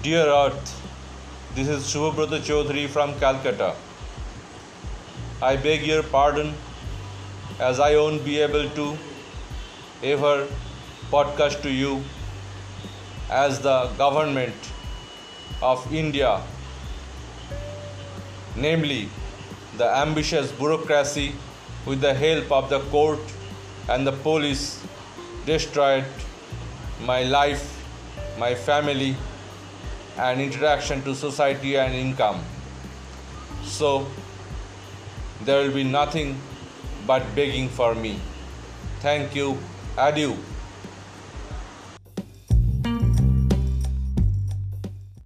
Dear Earth, this is Shubhabrata Chaudhary from Calcutta. I beg your pardon as I won't be able to ever podcast to you as the government of India, namely the ambitious bureaucracy with the help of the court and the police destroyed my life, my family, and interaction to society and income. So there will be nothing but begging for me. Thank you. Adieu.